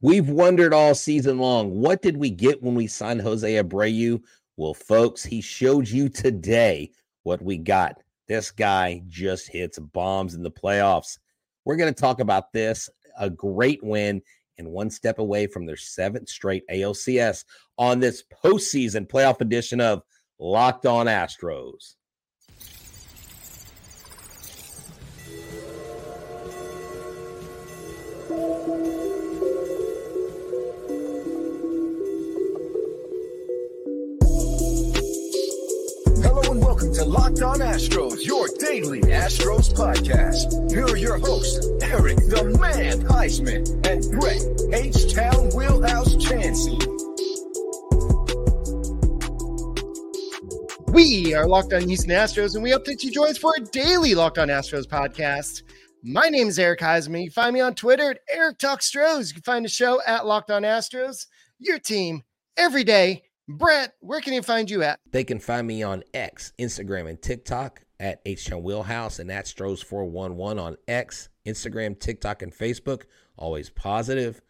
We've wondered all season long what did we get when we signed Jose Abreu? Well, folks, he showed you today what we got. This guy just hits bombs in the playoffs. We're going to talk about this a great win and one step away from their seventh straight ALCS on this postseason playoff edition of Locked On Astros. To Locked On Astros, your daily Astros podcast. Here are your hosts, Eric the Man Huysman and Brett H Town Wheelhouse Chancey. We are Locked On Houston Astros, and we update you join us for a daily Locked On Astros podcast. My name is Eric Huysman. You find me on Twitter at Eric Talk Stros. You can find the show at Locked On Astros. Your team every day Brett, where can they find you at? They can find me on X, Instagram, and TikTok at HTown Wheelhouse and at Stros411 on X, Instagram, TikTok, and Facebook. Always positive,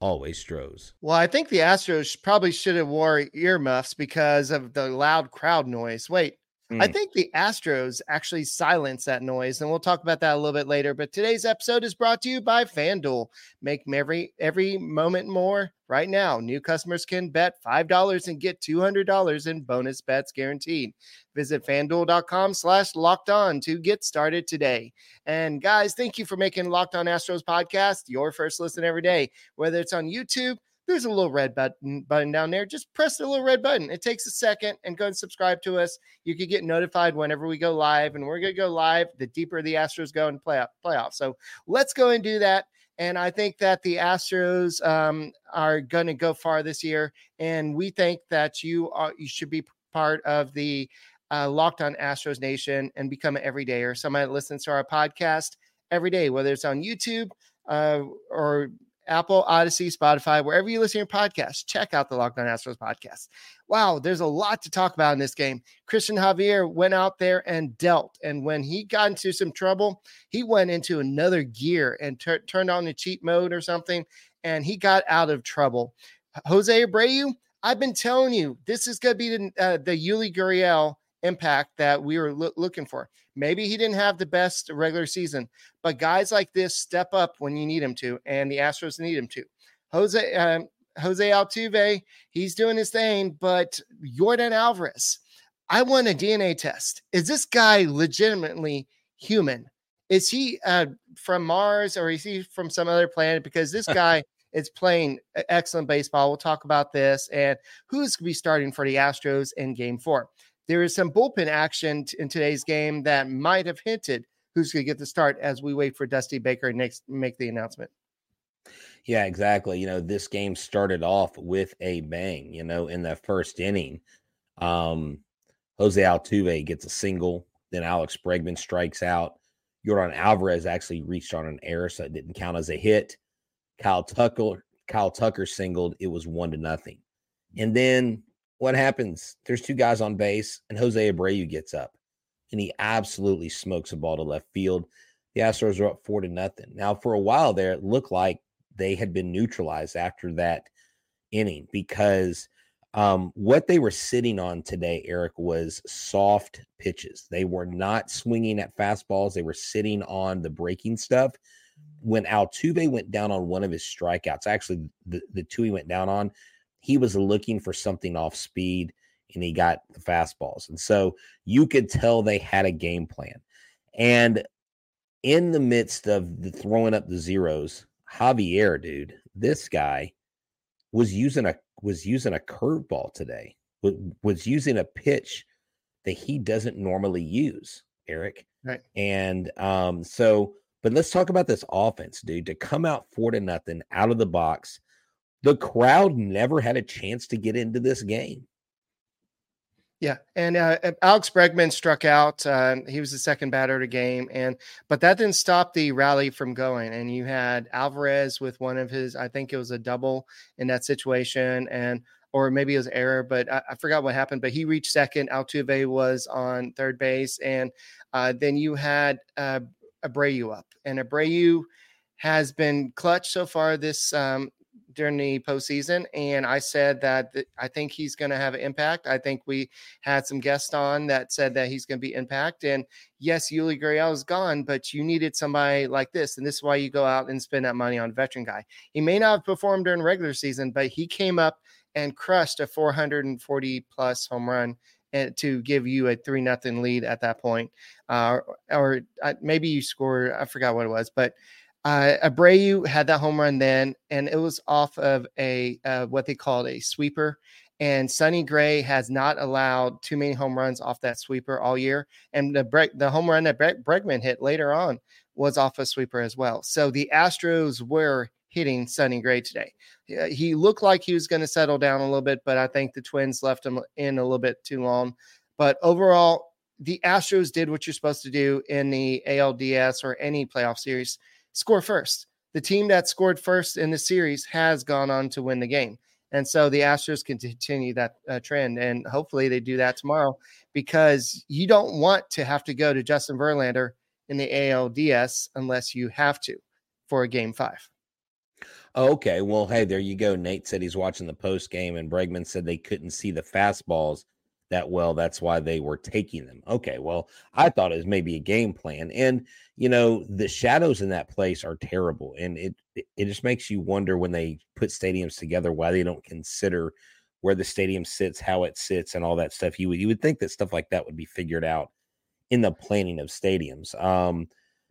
always Stros. Well, I think the Astros probably should have wore earmuffs because of the loud crowd noise. Wait, I hmm. think the Astros actually silence that noise, and we'll talk about that a little bit later. But today's episode is brought to you by FanDuel. Make every every moment more right now. New customers can bet five dollars and get two hundred dollars in bonus bets guaranteed. Visit FanDuel.com slash locked on to get started today. And guys, thank you for making Locked On Astros podcast your first listen every day, whether it's on YouTube there's a little red button button down there. Just press the little red button. It takes a second and go and subscribe to us. You can get notified whenever we go live, and we're gonna go live the deeper the Astros go in playoff playoff. So let's go and do that. And I think that the Astros um, are going to go far this year, and we think that you are you should be part of the uh, Locked On Astros Nation and become an everydayer. Somebody that listens to our podcast every day, whether it's on YouTube uh, or Apple, Odyssey, Spotify, wherever you listen to your podcast, check out the Locked On Astros podcast. Wow, there's a lot to talk about in this game. Cristian Javier went out there and dealt. And when he got into some trouble, he went into another gear and turned on the cheat mode or something, and he got out of trouble. Jose Abreu, I've been telling you, this is going to be the, uh, the Yuli Gurriel impact that we were lo- looking for. Maybe he didn't have the best regular season, but guys like this step up when you need him to, and the Astros need him to. Jose um, Jose Altuve, he's doing his thing, but Yordan Alvarez, I want a DNA test. Is this guy legitimately human? Is he uh, from Mars or is he from some other planet? Because this guy is playing excellent baseball. We'll talk about this and who's going to be starting for the Astros in Game Four there is some bullpen action in today's game that might have hinted who's going to get the start as we wait for Dusty Baker next make the announcement. Yeah, exactly. You know, this game started off with a bang, you know, in the first inning. Um, Jose Altuve gets a single, then Alex Bregman strikes out. Yordan Alvarez actually reached on an error, so it didn't count as a hit. Kyle Tucker, Kyle Tucker singled, it was one to nothing. And then what happens? There's two guys on base, and Jose Abreu gets up, and he absolutely smokes a ball to left field. The Astros are up four to nothing. Now, for a while there, it looked like they had been neutralized after that inning because um, what they were sitting on today, Eric, was soft pitches. They were not swinging at fastballs. They were sitting on the breaking stuff. When Altuve went down on one of his strikeouts, actually the, the two he went down on, he was looking for something off speed and he got the fastballs. And so you could tell they had a game plan. And in the midst of the throwing up the zeros, Javier, dude, this guy was using a was using a curveball today. Was using a pitch that he doesn't normally use, Eric. Right. And um, so, but let's talk about this offense, dude. To come out four to nothing out of the box the crowd never had a chance to get into this game. Yeah, and uh, Alex Bregman struck out. Uh, he was the second batter of the game, and but that didn't stop the rally from going. And you had Alvarez with one of his, I think it was a double in that situation, and or maybe it was error, but I, I forgot what happened. But he reached second. Altuve was on third base, and uh, then you had uh, Abreu up, and Abreu has been clutch so far this um, during the postseason, and I said that th- I think he's going to have an impact. I think we had some guests on that said that he's going to be impact. And yes, Yuli Gurriel is gone, but you needed somebody like this, and this is why you go out and spend that money on a veteran guy. He may not have performed during regular season, but he came up and crushed a 440 plus home run and to give you a three nothing lead at that point, uh, or, or uh, maybe you scored. I forgot what it was, but uh, Abreu had that home run then, and it was off of a uh, what they called a sweeper. And Sonny Gray has not allowed too many home runs off that sweeper all year. And the Bre- the home run that Bre- Bregman hit later on was off a sweeper as well. So the Astros were hitting Sonny Gray today. He looked like he was going to settle down a little bit, but I think the Twins left him in a little bit too long. But overall, the Astros did what you're supposed to do in the ALDS or any playoff series score first. The team that scored first in the series has gone on to win the game. And so the Astros can continue that uh, trend. And hopefully they do that tomorrow because you don't want to have to go to Justin Verlander in the ALDS unless you have to for a game five. Okay. Well, hey, there you go. Nate said he's watching the post game, and Bregman said they couldn't see the fastballs that well. That's why they were taking them. Okay. Well, I thought it was maybe a game plan. And, you know, the shadows in that place are terrible. And it, it just makes you wonder when they put stadiums together why they don't consider where the stadium sits, how it sits, and all that stuff. You would, you would think that stuff like that would be figured out in the planning of stadiums. Um,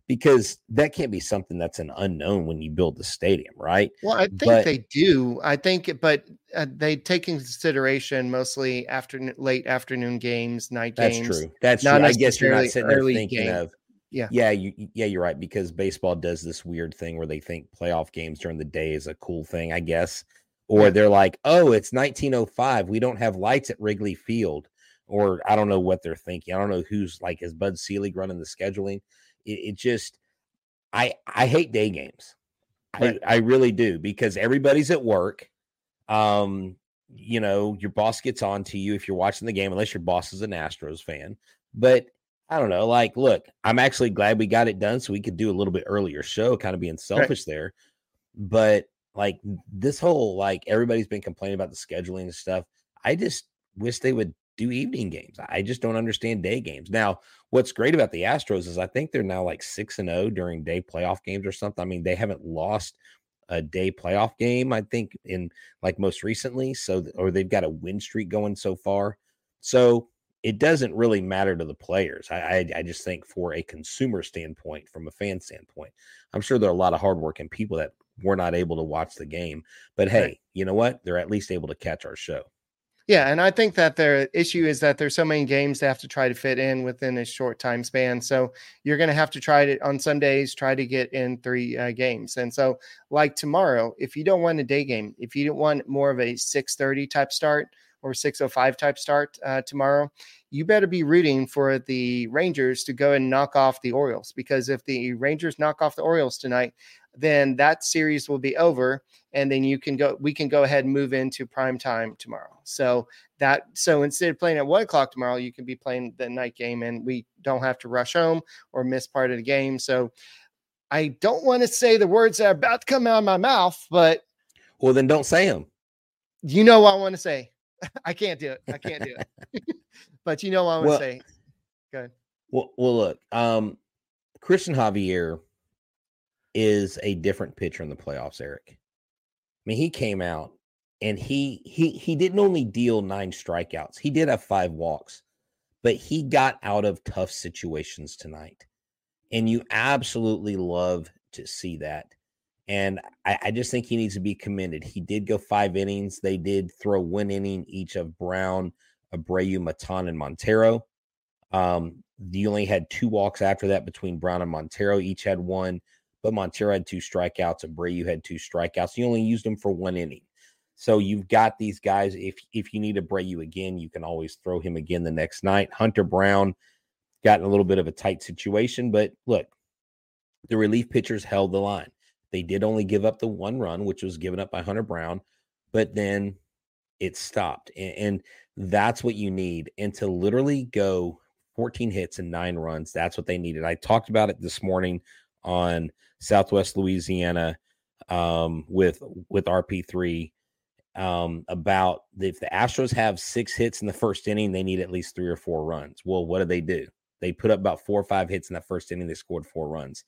because that can't be something that's an unknown when you build the stadium, right? Well, I think but, they do. I think, but uh, they take in consideration mostly after late afternoon games, night that's games. That's true. That's true. I guess you're not sitting there thinking game. of, yeah, yeah, you, yeah, you're right because baseball does this weird thing where they think playoff games during the day is a cool thing, I guess, or they're like, oh, it's 1905, we don't have lights at Wrigley Field, or I don't know what they're thinking. I don't know who's like is Bud Selig running the scheduling it, it just I I hate day games. Right. I, I really do because everybody's at work. Um, you know, your boss gets on to you if you're watching the game, unless your boss is an Astros fan. But I don't know. Like, look, I'm actually glad we got it done so we could do a little bit earlier show, kind of being selfish right. there. But like this whole like everybody's been complaining about the scheduling and stuff. I just wish they would do evening games. I just don't understand day games. Now, what's great about the Astros is I think they're now like 6 and 0 during day playoff games or something. I mean, they haven't lost a day playoff game, I think, in like most recently. So, or they've got a win streak going so far. So it doesn't really matter to the players. I, I, I just think for a consumer standpoint, from a fan standpoint, I'm sure there are a lot of hardworking people that were not able to watch the game. But hey, you know what? They're at least able to catch our show. Yeah, and I think that their issue is that there's so many games they have to try to fit in within a short time span. So you're going to have to try to on some days try to get in three uh, games. And so, like tomorrow, if you don't want a day game, if you don't want more of a 6:30 type start or 6:05 type start uh, tomorrow, you better be rooting for the Rangers to go and knock off the Orioles because if the Rangers knock off the Orioles tonight, then that series will be over and then you can go we can go ahead and move into prime time tomorrow. So that so instead of playing at one o'clock tomorrow you can be playing the night game and we don't have to rush home or miss part of the game. So i don't want to say the words that are about to come out of my mouth but well then don't say them you know what i want to say. I can't do it. I can't do it. But you know what i want well, to say good well, well look um cristian javier is a different pitcher in the playoffs eric I mean, he came out and he he he didn't only deal nine strikeouts. He did have five walks, but he got out of tough situations tonight. And you absolutely love to see that. And I, I, just think he needs to be commended. He did go five innings. They did throw one inning each of Brown, Abreu, Maton, and Montero. Um, you only had two walks after that between Brown and Montero. Each had one but Montero had two strikeouts. and Abreu had two strikeouts. You only used them for one inning. So you've got these guys. If if you need Abreu again, you can always throw him again the next night. Hunter Brown got in a little bit of a tight situation, but look, the relief pitchers held the line. They did only give up the one run, which was given up by Hunter Brown, but then it stopped. And, and that's what you need. And to literally go 14 hits and nine runs, that's what they needed. I talked about it this morning on Southwest Louisiana um, with with RP3 um, about if the Astros have six hits in the first inning, they need at least three or four runs. Well, what do they do? They put up about four or five hits in that first inning. They scored four runs.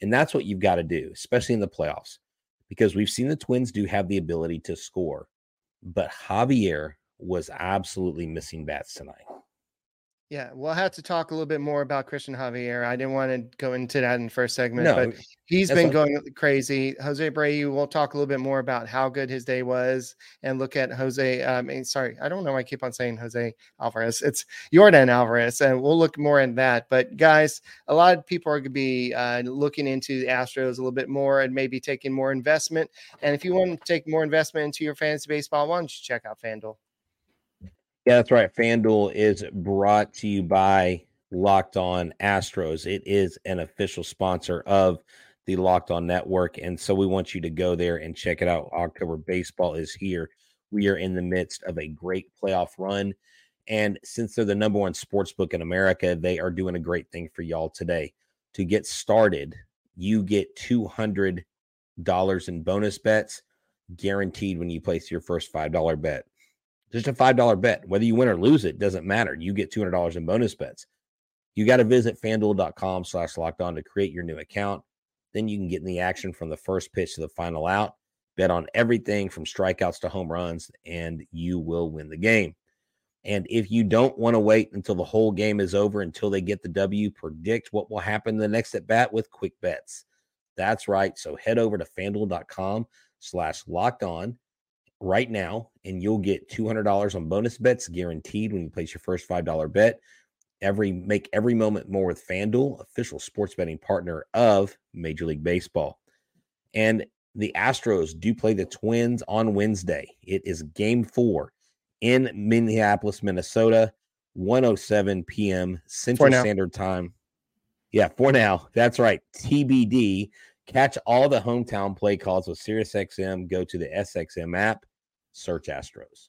And that's what you've got to do, especially in the playoffs, because we've seen the Twins do have the ability to score. But Javier was absolutely missing bats tonight. Yeah, we'll have to talk a little bit more about Cristian Javier. I didn't want to go into that in the first segment, No, but he's been going crazy. Jose Abreu, we'll talk a little bit more about how good his day was and look at Jose. Um, and sorry, I don't know why I keep on saying Jose Alvarez. It's Yordan Alvarez, and we'll look more in that. But guys, a lot of people are going to be uh, looking into the Astros a little bit more and maybe taking more investment. And if you want to take more investment into your fantasy baseball, why don't you check out FanDuel? Yeah, that's right. FanDuel is brought to you by Locked On Astros. It is an official sponsor of the Locked On Network. And so we want you to go there and check it out. October baseball is here. We are in the midst of a great playoff run. And since they're the number one sports book in America, they are doing a great thing for y'all today. To get started, you get $200 in bonus bets guaranteed when you place your first $5 bet just a $5 bet. Whether you win or lose it doesn't matter. You get $200 in bonus bets. You got to visit fanduel.com slash locked on to create your new account. Then you can get in the action from the first pitch to the final out. Bet on everything from strikeouts to home runs, and you will win the game. And if you don't want to wait until the whole game is over until they get the W, predict what will happen the next at bat with quick bets. That's right. So head over to fanduel.com slash locked on right now, and you'll get $200 on bonus bets guaranteed when you place your first $5 bet. Every make every moment more with FanDuel, official sports betting partner of Major League Baseball. And the Astros do play the Twins on Wednesday. It is game four in Minneapolis, Minnesota, 107 p.m. Central. Standard Time. Yeah, for now. That's right. TBD. Catch all the hometown play calls with SiriusXM. Go to the SXM app, search Astros.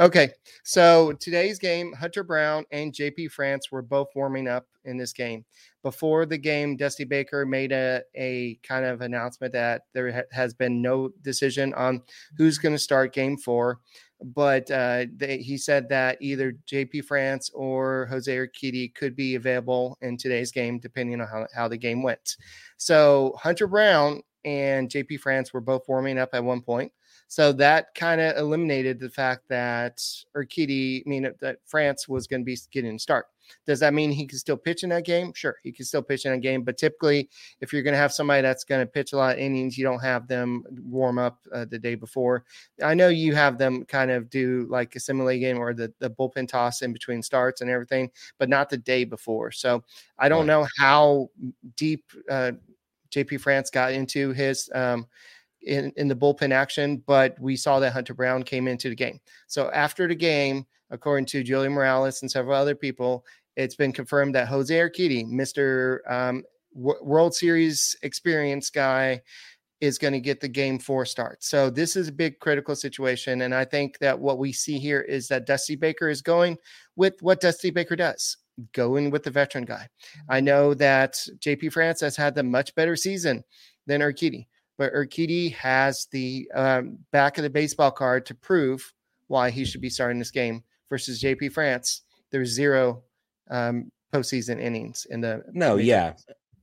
Okay, so today's game, Hunter Brown and JP France were both warming up in this game. Before the game, Dusty Baker made a, a kind of announcement that there ha- has been no decision on who's going to start game four. But uh, they, he said that either JP France or Jose Urquidy could be available in today's game, depending on how, how the game went. So Hunter Brown and JP France were both warming up at one point. So that kind of eliminated the fact that Urquidy, I mean, that France was going to be getting a start. Does that mean he can still pitch in that game? Sure, he can still pitch in a game. But typically, if you're going to have somebody that's going to pitch a lot of innings, you don't have them warm up uh, the day before. I know you have them kind of do like a simulate game or the, the bullpen toss in between starts and everything, but not the day before. So I don't know how deep uh, JP France got into his um, in, in the bullpen action, but we saw that Hunter Brown came into the game. So after the game, according to Julian Morales and several other people, it's been confirmed that Jose Urquidy, Mr. Um, W- World Series experience guy, is going to get the game four start. So this is a big critical situation. And I think that what we see here is that Dusty Baker is going with what Dusty Baker does. Going with the veteran guy. I know that JP France has had the much better season than Urquidy but Urquidy has the um, back of the baseball card to prove why he should be starting this game versus JP France. There's zero um, postseason innings in the No, yeah.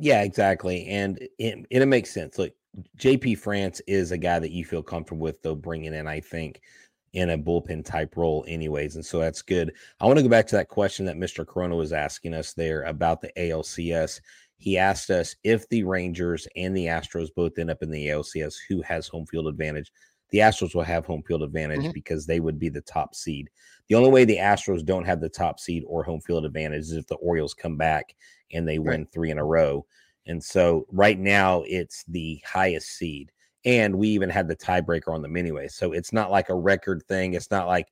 Yeah, exactly. And it, it makes sense. Look, JP France is a guy that you feel comfortable with, though, bringing in, I think, in a bullpen type role, anyways. And so that's good. I want to go back to that question that Mr. Corona was asking us there about the ALCS. He asked us if the Rangers and the Astros both end up in the ALCS, who has home field advantage? The Astros will have home field advantage Mhm. because they would be the top seed. The only way the Astros don't have the top seed or home field advantage is if the Orioles come back and they win three in a row. And so right now it's the highest seed. And we even had the tiebreaker on them anyway. So it's not like a record thing. It's not like,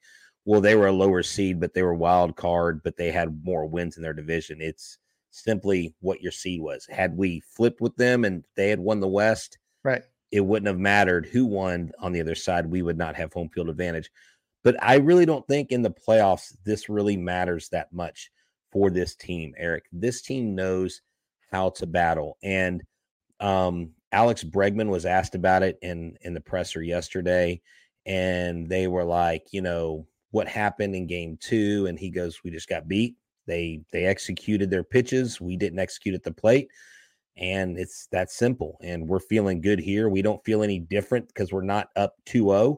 well, they were a lower seed, but they were wild card, but they had more wins in their division. It's simply what your seed was. Had we flipped with them and they had won the West, Right. it wouldn't have mattered who won on the other side. We would not have home field advantage. But I really don't think in the playoffs this really matters that much for this team, Eric. This team knows how to battle. And um, Alex Bregman was asked about it in in the presser yesterday, and they were like, you know, what happened in game two? And he goes, We just got beat. They they executed their pitches. We didn't execute at the plate. And it's that simple. And we're feeling good here. We don't feel any different because we're not up 2-0.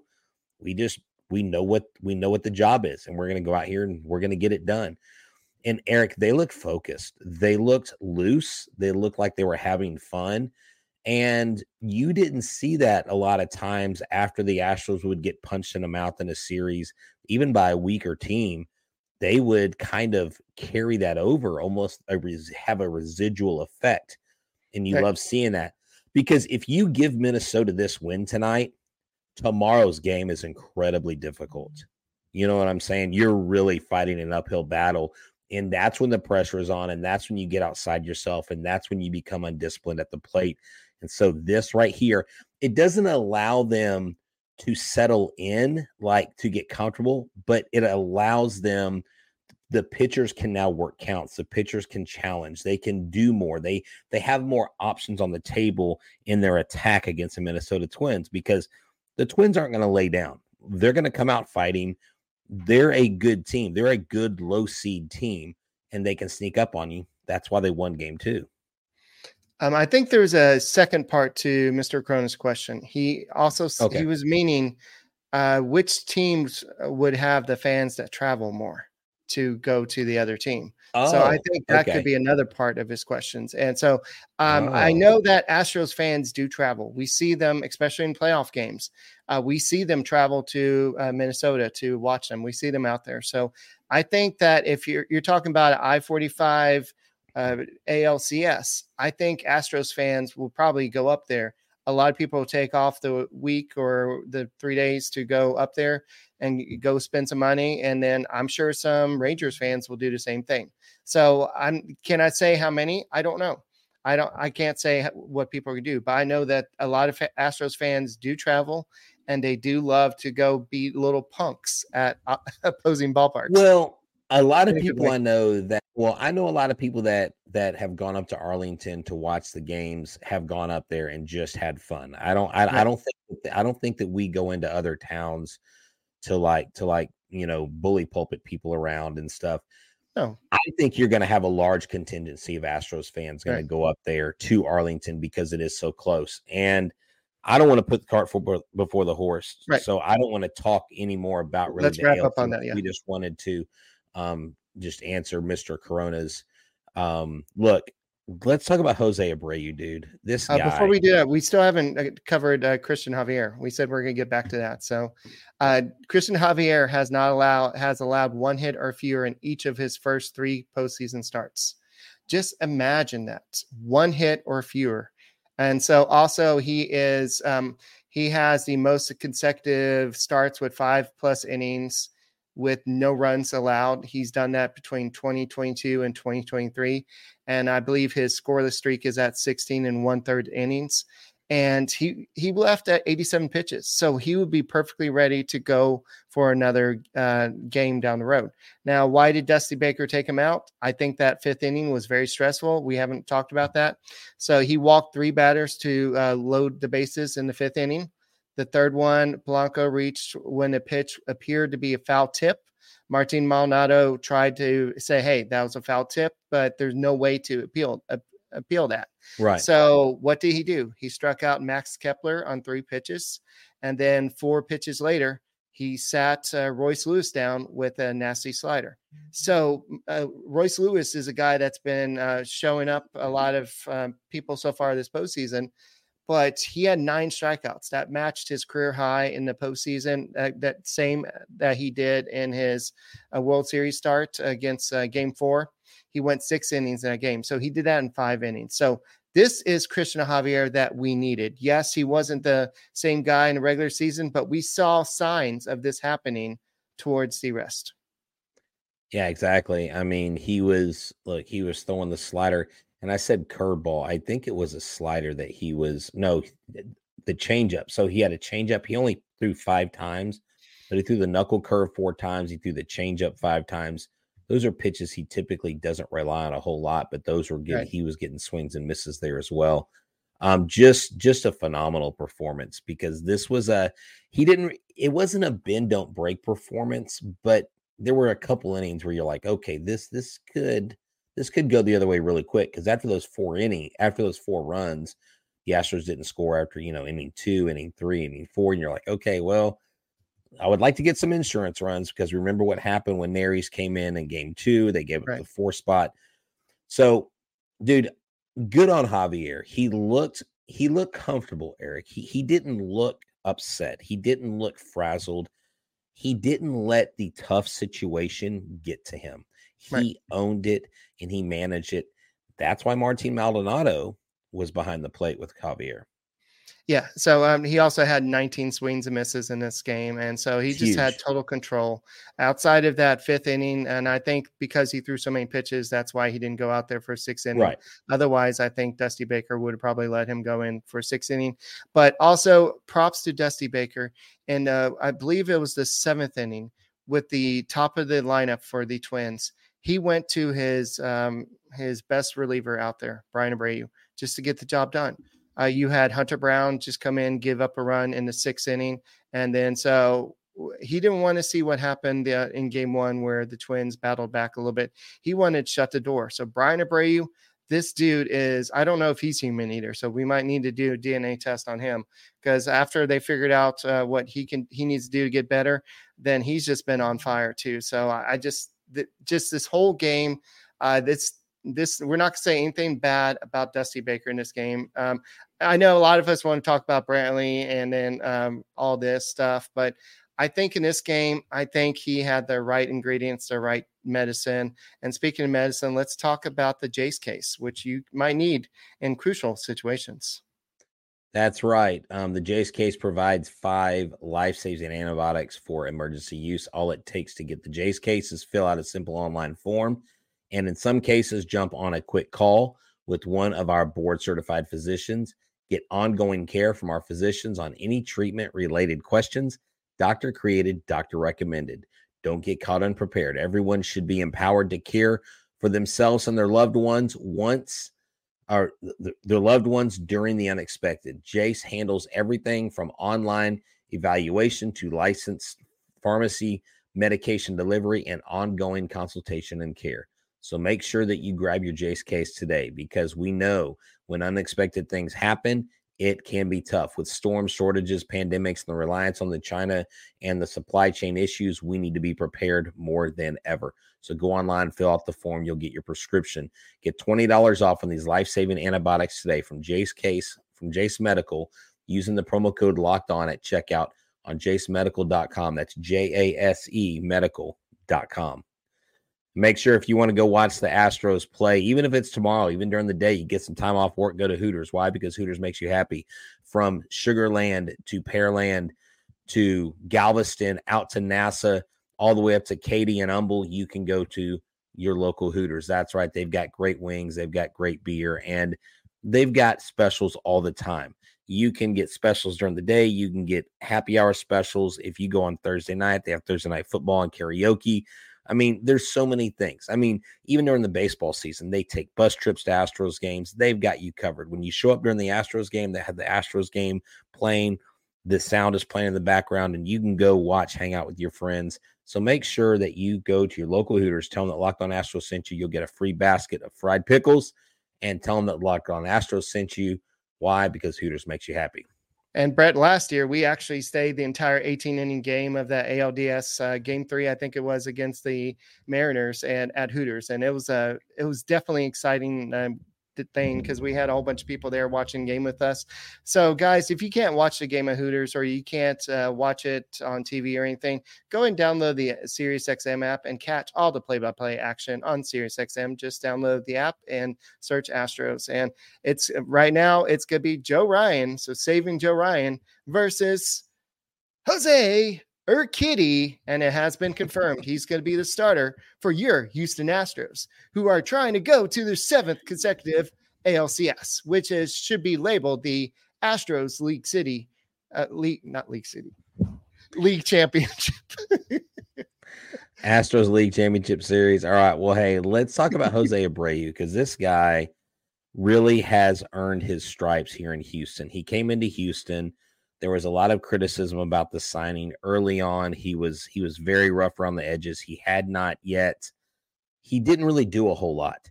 We just we know what we know what the job is, and we're gonna go out here and we're gonna get it done. And Eric, they looked focused. They looked loose. They looked like they were having fun. And you didn't see that a lot of times after the Astros would get punched in the mouth in a series, even by a weaker team. They would kind of carry that over, almost a res- have a residual effect. And you love seeing that because if you give Minnesota this win tonight, tomorrow's game is incredibly difficult. You know what I'm saying? You're really fighting an uphill battle. And that's when the pressure is on. And that's when you get outside yourself. And that's when you become undisciplined at the plate. And so, this right here, it doesn't allow them to settle in, like to get comfortable, but it allows them. The pitchers can now work counts. The pitchers can challenge. They can do more. They they have more options on the table in their attack against the Minnesota Twins because the Twins aren't going to lay down. They're going to come out fighting. They're a good team. They're a good low seed team, and they can sneak up on you. That's why they won game two. Um, I think there's a second part to Mr. Cronin's question. He also okay. he was meaning uh, which teams would have the fans that travel more to go to the other team. Oh, so I oh, think that okay. could be another part of his questions. And so um, oh. I know that Astros fans do travel. We see them, especially in playoff games. Uh, we see them travel to uh, Minnesota to watch them. We see them out there. So I think that if you're you're talking about I forty five uh, ALCS, I think Astros fans will probably go up there. A lot of people will take off the week or the three days to go up there and go spend some money. And then I'm sure some Rangers fans will do the same thing. So I'm can I say how many? I don't know. I don't I can't say what people can do, but I know that a lot of Astros fans do travel and they do love to go beat little punks at uh, opposing ballparks. Well, a lot of people I know that well, I know a lot of people that that have gone up to Arlington to watch the games have gone up there and just had fun. I don't I, I don't think I don't think that we go into other towns to like to like you know bully pulpit people around and stuff. No, I think you're going to have a large contingency of Astros fans going right. to go up there to Arlington because it is so close. And I don't want to put the cart for, before the horse, right. so I don't want to talk anymore about really. Let's wrap up on that. Yeah, we just wanted to um, just answer Mr. Corona's. Um, look, let's talk about Jose Abreu, dude. This guy. Uh, before we do that, we still haven't uh, covered uh, Cristian Javier. We said we're going to get back to that. So, uh, Cristian Javier has not allowed has allowed one hit or fewer in each of his first three postseason starts. Just imagine that one hit or fewer. And so, also, he is um, he has the most consecutive starts with five plus innings with no runs allowed. He's done that between 2022 and 2023. And I believe his scoreless streak is at 16 and one third innings. And he he left at 87 pitches, so he would be perfectly ready to go for another uh, game down the road. Now, why did Dusty Baker take him out? I think that fifth inning was very stressful. We haven't talked about that. So he walked three batters to uh, load the bases in the fifth inning. The third one, Blanco reached when the pitch appeared to be a foul tip. Martin Maldonado tried to say, "Hey, that was a foul tip," but there's no way to appeal uh, appeal that. Right. So what did he do? He struck out Max Kepler on three pitches, and then four pitches later, he sat uh, Royce Lewis down with a nasty slider. So uh, Royce Lewis is a guy that's been uh, showing up a lot of um, people so far this postseason but he had nine strikeouts that matched his career high in the postseason. Uh, that same uh, that he did in his uh, World Series start against uh, Game Four. He went six innings in a game, so he did that in five innings. So this is Cristian Javier that we needed. Yes, he wasn't the same guy in the regular season, but we saw signs of this happening towards the rest. Yeah, exactly. I mean, he was look, he was throwing the slider and I said curveball. I think it was a slider that he was no the changeup. So he had a changeup. He only threw five times, but he threw the knuckle curve four times. He threw the changeup five times. Those are pitches he typically doesn't rely on a whole lot, but those were getting right. he was getting swings and misses there as well. Um, just just a phenomenal performance because this was a he didn't it wasn't a bend don't break performance, but there were a couple innings where you're like, okay, this this could this could go the other way really quick because after those four inning after those four runs, the Astros didn't score after you know inning two, inning three, inning four, and you're like, okay, well, I would like to get some insurance runs because remember what happened when Neris came in in game two, they gave up right. the four spot. So, dude, good on Javier. He looked he looked comfortable, Eric. He he didn't look upset. He didn't look frazzled. He didn't let the tough situation get to him. He right. owned it and he managed it. That's why Martin Maldonado was behind the plate with Javier. Yeah. So um, he also had 19 swings and misses in this game. And so he just huge. had total control outside of that fifth inning. And I think because he threw so many pitches, that's why he didn't go out there for six inning. Right. Otherwise, I think Dusty Baker would have probably let him go in for six inning. But also props to Dusty Baker. And uh, I believe it was the seventh inning with the top of the lineup for the Twins. He went to his um, his best reliever out there, Bryan Abreu, just to get the job done. Uh, you had Hunter Brown just come in, give up a run in the sixth inning, and then so he didn't want to see what happened uh, in game one where the Twins battled back a little bit. He wanted to shut the door. So Bryan Abreu, this dude is I don't know if he's human either. So we might need to do a DNA test on him because after they figured out uh, what he can he needs to do to get better, then he's just been on fire too. So I, I just th- just this whole game, uh, this this we're not going to say anything bad about Dusty Baker in this game. Um, I know a lot of us want to talk about Brantley and then um, all this stuff, but I think in this game, I think he had the right ingredients, the right medicine. And speaking of medicine, let's talk about the Jace case, which you might need in crucial situations. That's right. Um, the Jace case provides five life saving antibiotics for emergency use. All it takes to get the Jace case is fill out a simple online form and in some cases, jump on a quick call with one of our board certified physicians. Get ongoing care from our physicians on any treatment related questions. Doctor created, doctor recommended. Don't get caught unprepared. Everyone should be empowered to care for themselves and their loved ones once or their loved ones during the unexpected. Jace handles everything from online evaluation to licensed pharmacy, medication delivery, and ongoing consultation and care. So make sure that you grab your Jace case today because we know when unexpected things happen, it can be tough with storms, shortages, pandemics, and the reliance on the China and the supply chain issues. We need to be prepared more than ever. So go online, fill out the form. You'll get your prescription. Get $20 off on these life saving antibiotics today from Jace Case, from Jace Medical, using the promo code locked on at checkout on jasemedical.com. That's J A S E medical.com. Make sure if you want to go watch the Astros play, even if it's tomorrow, even during the day, you get some time off work, go to Hooters. Why? Because Hooters makes you happy. From Sugarland to Pearland to Galveston, out to NASA, all the way up to Katy and Humble, you can go to your local Hooters. That's right. They've got great wings, they've got great beer, and they've got specials all the time. You can get specials during the day. You can get happy hour specials. If you go on Thursday night, they have Thursday night football and karaoke. I mean, there's so many things. I mean, even during the baseball season, they take bus trips to Astros games. They've got you covered. When you show up during the Astros game, they have the Astros game playing. The sound is playing in the background, and you can go watch, hang out with your friends. So make sure that you go to your local Hooters, tell them that Locked On Astros sent you. You'll get a free basket of fried pickles, and tell them that Locked On Astros sent you. Why? Because Hooters makes you happy. And Brett, last year we actually stayed the entire 18 inning game of that ALDS uh, game three, I think it was against the Mariners and at Hooters, and it was a uh, it was definitely exciting. Um, thing mm-hmm. because we had a whole bunch of people there watching game with us. So, guys, if you can't watch the game of Hooters or you can't uh, watch it on TV or anything, go and download the uh, SiriusXM app and catch all the play-by-play action on SiriusXM. Just download the app and search Astros, and it's uh, right now it's gonna be Joe Ryan. So, saving Joe Ryan versus Jose Urquidy, and it has been confirmed he's going to be the starter for your Houston Astros, who are trying to go to their seventh consecutive ALCS, which is should be labeled the Astros League City, uh, League not League City, League Championship. Astros League Championship Series. All right. Well, hey, let's talk about Jose Abreu because this guy really has earned his stripes here in Houston. He came into Houston. There was a lot of criticism about the signing early on. He was he was very rough around the edges. He had not yet he didn't really do a whole lot.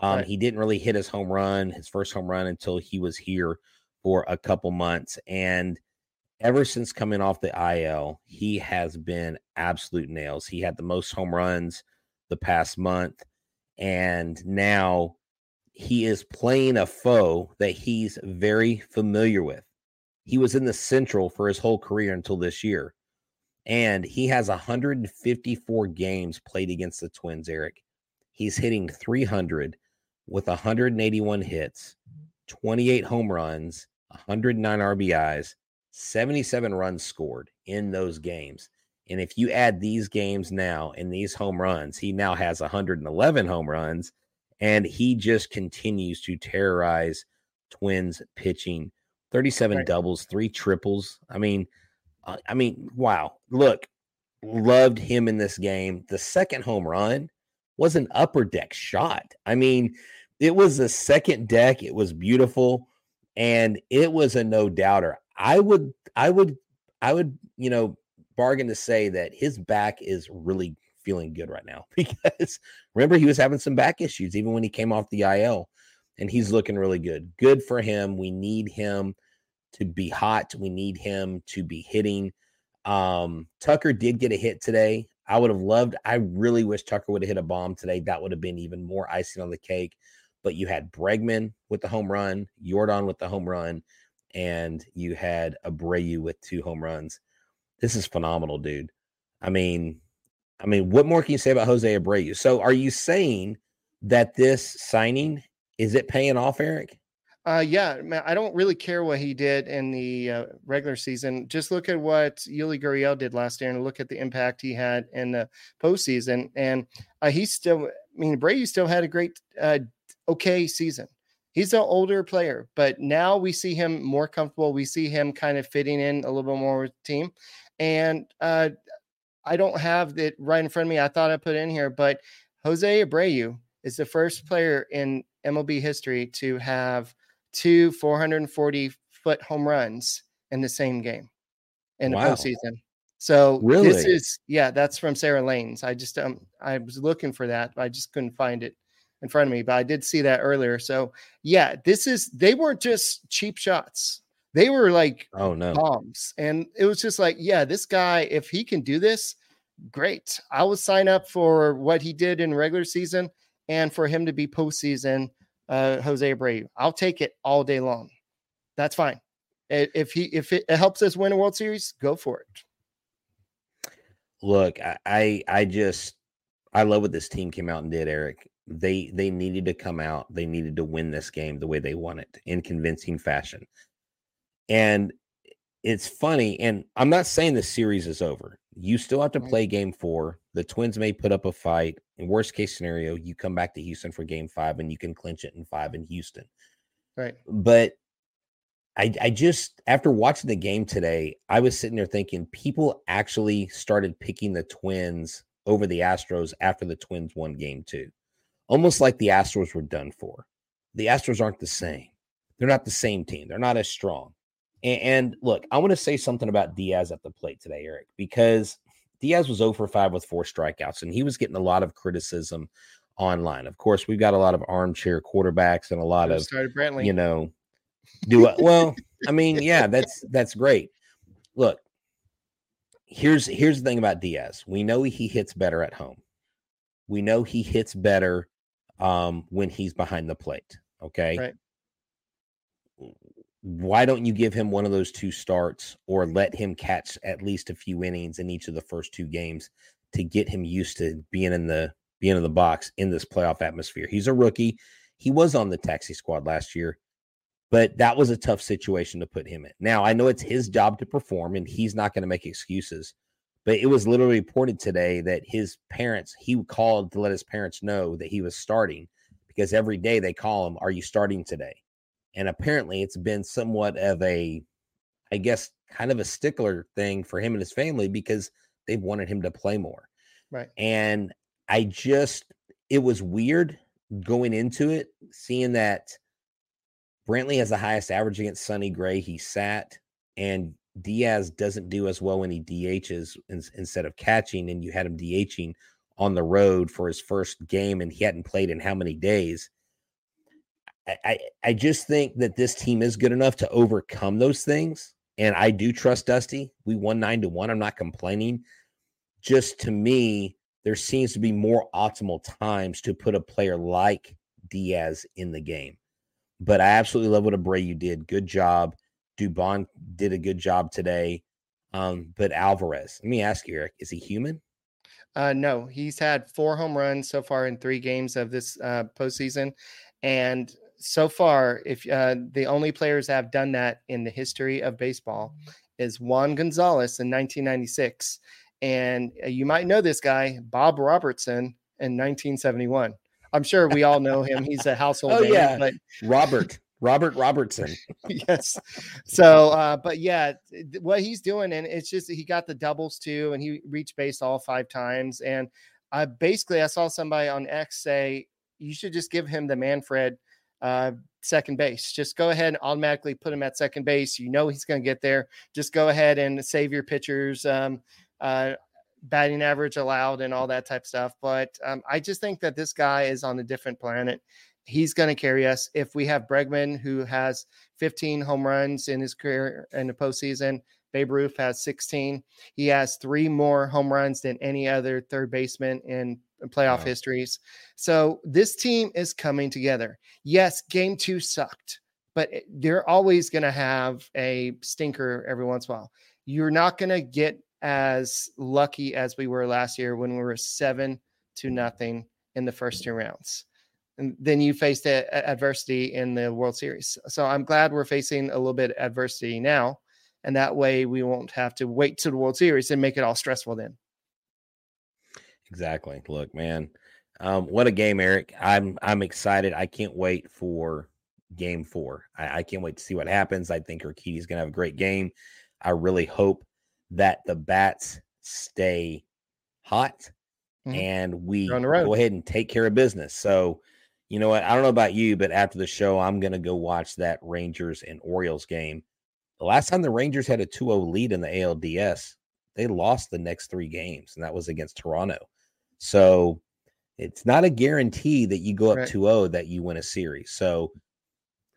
Um, right. He didn't really hit his home run, his first home run, until he was here for a couple months. And ever since coming off the IL, he has been absolute nails. He had the most home runs the past month. And now he is playing a foe that he's very familiar with. He was in the Central for his whole career until this year. And he has 154 games played against the Twins, Eric. He's hitting 300 with 181 hits, 28 home runs, 109 RBIs, 77 runs scored in those games. And if you add these games now and these home runs, he now has 111 home runs and he just continues to terrorize Twins pitching. 37 right. doubles, three triples. I mean, uh, I mean, wow. Look, loved him in this game. The second home run was an upper deck shot. I mean, it was the second deck. It was beautiful and it was a no doubter. I would, I would, I would, you know, bargain to say that his back is really feeling good right now because remember he was having some back issues even when he came off the IL and he's looking really good. Good for him. We need him to be hot. We need him to be hitting. Um, Tucker did get a hit today. I would have loved, I really wish Tucker would have hit a bomb today. That would have been even more icing on the cake. But you had Bregman with the home run, Yordan with the home run, and you had Abreu with two home runs. This is phenomenal, dude. I mean, I mean, what more can you say about Jose Abreu? So are you saying that this signing is it paying off, Eric? Uh, yeah, man, I don't really care what he did in the uh, regular season. Just look at what Yuli Gurriel did last year, and look at the impact he had in the postseason. And uh, he still, I mean, Brady still had a great, uh, okay season. He's an older player, but now we see him more comfortable. We see him kind of fitting in a little bit more with the team. And uh, I don't have it right in front of me. I thought I put in here, but Jose Abreu is the first player in MLB history to have two 440 foot home runs in the same game in wow. the postseason. So really? this is yeah, that's from Sarah Langs. I just um I was looking for that, I just couldn't find it in front of me, but I did see that earlier. So yeah, this is they weren't just cheap shots. They were like oh no bombs. And it was just like, yeah, this guy, if he can do this, great. I will sign up for what he did in regular season and for him to be postseason uh, Jose Abreu. I'll take it all day long. That's fine. If he if it helps us win a World Series, go for it. Look, I I just I love what this team came out and did, Eric. They they needed to come out. They needed to win this game the way they won it in convincing fashion. And it's funny, and I'm not saying the series is over. You still have to play game four. The Twins may put up a fight. In worst case scenario, you come back to Houston for game five and you can clinch it in five in Houston. Right. But I, I just after watching the game today, I was sitting there thinking people actually started picking the Twins over the Astros after the Twins won game two. Almost like the Astros were done for. The Astros aren't the same. They're not the same team. They're not as strong. And, and look, I want to say something about Diaz at the plate today, Eric, because Diaz was over 5 with four strikeouts, and he was getting a lot of criticism online. Of course, we've got a lot of armchair quarterbacks and a lot of you know, do it well. I mean, yeah, that's that's great. Look, here's here's the thing about Diaz. We know he hits better at home. We know he hits better um, when he's behind the plate. Okay. Right why don't you give him one of those two starts or let him catch at least a few innings in each of the first two games to get him used to being in the being in the box in this playoff atmosphere. He's a rookie. He was on the taxi squad last year, but that was a tough situation to put him in. Now, I know it's his job to perform and he's not going to make excuses. But it was literally reported today that his parents, he called to let his parents know that he was starting because every day they call him, Are you starting today? And apparently it's been somewhat of a, I guess, kind of a stickler thing for him and his family because they've wanted him to play more. Right. And I just, it was weird going into it, seeing that Brantley has the highest average against Sonny Gray. He sat, and Diaz doesn't do as well when he DHs instead of catching, and you had him DHing on the road for his first game, and he hadn't played in how many days. I, I just think that this team is good enough to overcome those things. And I do trust Dusty. We won nine to one. I'm not complaining. Just to me, there seems to be more optimal times to put a player like Diaz in the game. But I absolutely love what Abreu did. Good job. Dubon did a good job today. Um, but Alvarez, let me ask you, Eric, is he human? Uh, no, he's had four home runs so far in three games of this uh, postseason. And so far, if uh, the only players that have done that in the history of baseball is Juan Gonzalez in 1996. And uh, you might know this guy, Bob Robertson, in 1971. I'm sure we all know him. He's a household oh, name. Yeah. But Robert. Robert Robertson. yes. So, uh, but yeah, what he's doing, and it's just he got the doubles too, and he reached base all five times. And uh, basically, I saw somebody on X say you should just give him the Manfred uh, second base. Just go ahead and automatically put him at second base. You know he's going to get there. Just go ahead and save your pitchers. Um, uh, batting average allowed and all that type of stuff. But um, I just think that this guy is on a different planet. He's going to carry us. If we have Bregman, who has 15 home runs in his career in the postseason, Babe Ruth has 16. He has three more home runs than any other third baseman in playoff wow. histories. So this team is coming together. Yes, game two sucked, but they're always going to have a stinker every once in a while. You're not going to get as lucky as we were last year when we were seven to nothing in the first two rounds. And then you faced a, adversity in the World Series. So I'm glad we're facing a little bit adversity now. And that way we won't have to wait to the World Series and make it all stressful then. Exactly. Look, man, um, what a game, Eric. I'm I'm excited. I can't wait for game four. I, I can't wait to see what happens. I think Urquidy's gonna have a great game. I really hope that the bats stay hot mm-hmm. and we go ahead and take care of business. So, you know what? I don't know about you, but after the show, I'm gonna go watch that Rangers and Orioles game. The last time the Rangers had a 2-0 lead in the ALDS, they lost the next three games, and that was against Toronto. So it's not a guarantee that you go up right. 2-0 that you win a series. So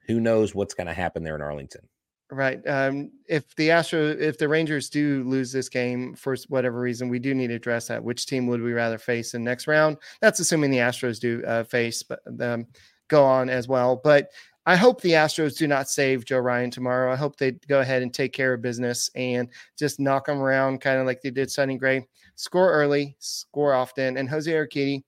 who knows what's going to happen there in Arlington. Right. Um, if the Astro, if the Rangers do lose this game for whatever reason, we do need to address that. Which team would we rather face in next round? That's assuming the Astros do uh, face, but them go on as well. But I hope the Astros do not save Joe Ryan tomorrow. I hope they go ahead and take care of business and just knock them around, kind of like they did Sonny Gray. Score early, score often. And Jose Urquidy,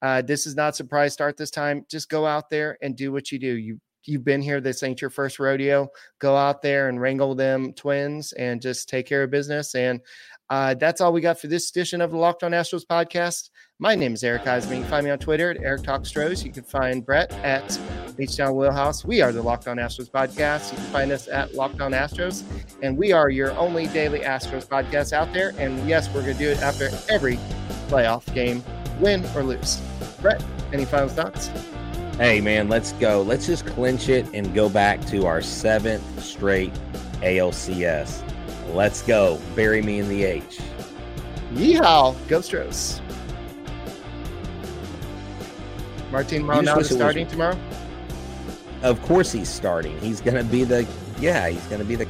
uh, this is not surprise start this time. Just go out there and do what you do. You you've been here. This ain't your first rodeo. Go out there and wrangle them twins and just take care of business. And uh, that's all we got for this edition of the Locked On Astros podcast. My name is Eric Huysman. You can find me on Twitter at Eric Talk. You can find Brett at H Town Wheelhouse. We are the Locked On Astros podcast. You can find us at Locked On Astros, and we are your only daily Astros podcast out there. And yes, we're going to do it after every playoff game, win or lose. Brett, any final thoughts? Hey man, let's go. Let's just clinch it and go back to our seventh straight ALCS. Let's go. Bury me in the H. Yeehaw. Go Stros. Martin Maldonado starting was, tomorrow? Of course he's starting. He's going to be the, yeah, he's going to be the